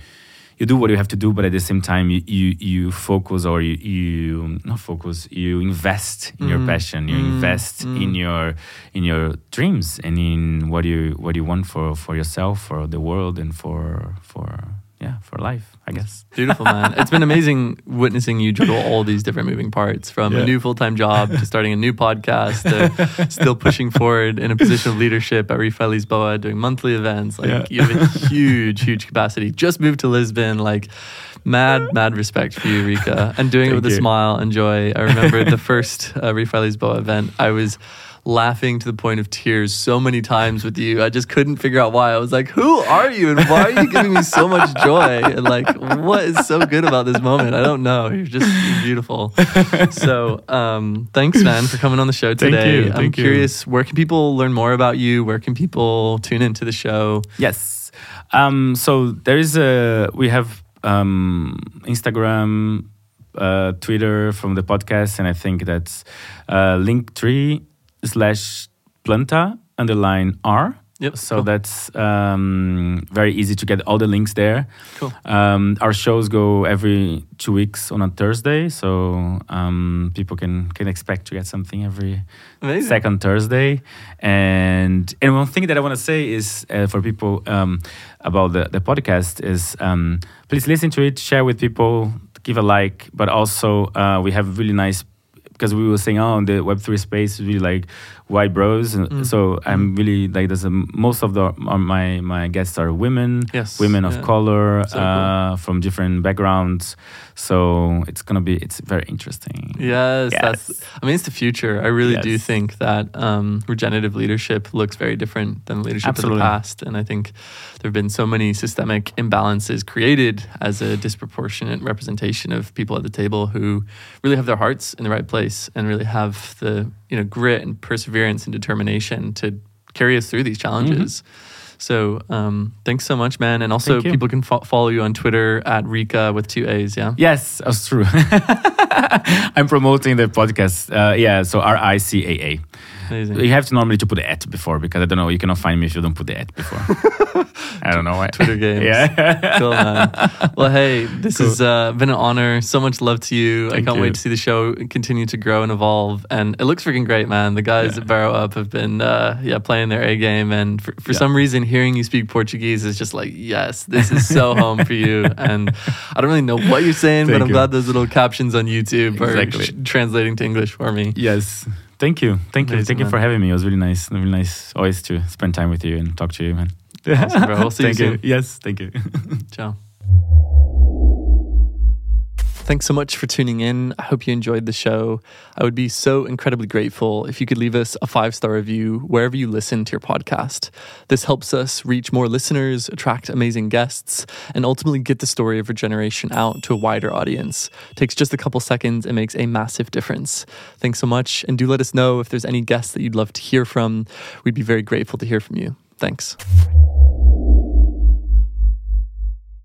you do what you have to do but at the same time you you, you focus or you, you not focus you invest in your Mm. passion you Mm. invest in Mm. your in your dreams and in what you what you want for for yourself for the world and for for yeah for life i guess Beautiful, man. it's been amazing witnessing you juggle all these different moving parts from a new full time job to starting a new podcast to [laughs] still pushing forward in a position of leadership at Refi Lisboa, doing monthly events. Like, Yeah. you have a [laughs] huge, huge capacity. Just moved to Lisbon. Like, mad, mad respect for you, Rica. And doing it Thank with a smile and joy. I remember the first uh, Refi Lisboa event, I was laughing to the point of tears so many times with you. I just couldn't figure out why. I was like, who are you and why are you giving me so much joy? And like, what is so good about this moment? I don't know. You're just beautiful. So, um, thanks, man, for coming on the show [laughs] Thank today. you, I'm thank you. curious, where can people learn more about you? Where can people tune into the show? Yes. Um, so there is a we have um, Instagram, uh, Twitter from the podcast, and I think that's uh, Linktree slash Planta underline R. Yep. So cool. that's um, very easy to get all the links there. Cool. Um, our shows go every two weeks on a Thursday, so um, people can can expect to get something every Amazing. second Thursday. And and one thing that I want to say is uh, for people um, about the, the podcast is um, please listen to it, share with people, give a like, but also uh, we have really nice because we were saying oh the Web three space is really like white bros, and Mm. so I'm really like there's a, most of the uh, my my guests are women, Yes. women of Yeah. color So cool. uh, from different backgrounds. So it's gonna be it's very interesting. Yes, Yes. that's. I mean, it's the future. I really do think that um, regenerative leadership looks very different than leadership Absolutely. of the past, and I think there have been so many systemic imbalances created as a disproportionate representation of people at the table who really have their hearts in the right place and really have the you know grit and perseverance and determination to carry us through these challenges. So um, thanks so much, man. And also, people can fo- follow you on Twitter at Rica with two A's. Yeah. Yes, that's true. [laughs] I'm promoting the podcast. Uh, yeah, so R I C A A. Amazing. You have to normally to put the at before because I don't know. You cannot find me if you don't put the at before. [laughs] I don't know why. Twitter games. [laughs] Yeah. cool, man. Well, hey, this Cool. has uh, been an honor. So much love to you. I can't you. wait to see the show continue to grow and evolve. And it looks freaking great, man. The guys Yeah. at Barrow Up have been, uh, yeah, playing their A game. And for, for Yeah. some reason, hearing you speak Portuguese is just like, yes, this is so [laughs] home for you. And I don't really know what you're saying, but I'm you. glad those little captions on YouTube are Exactly. translating to English for me. yes. Thank you. Thank you. Amazing, Thank you man. for having me. It was really nice. Really nice always to spend time with you and talk to you, man. Awesome, bro. We'll see [laughs] you thank soon. Yes. Thank you. [laughs] Ciao. Thanks so much for tuning in. I hope you enjoyed the show. I would be so incredibly grateful if you could leave us a five star review wherever you listen to your podcast. This helps us reach more listeners, attract amazing guests, and ultimately get the story of regeneration out to a wider audience. takes just a couple seconds and makes a massive difference. Thanks so much. And do let us know if there's any guests that you'd love to hear from. We'd be very grateful to hear from you. Thanks.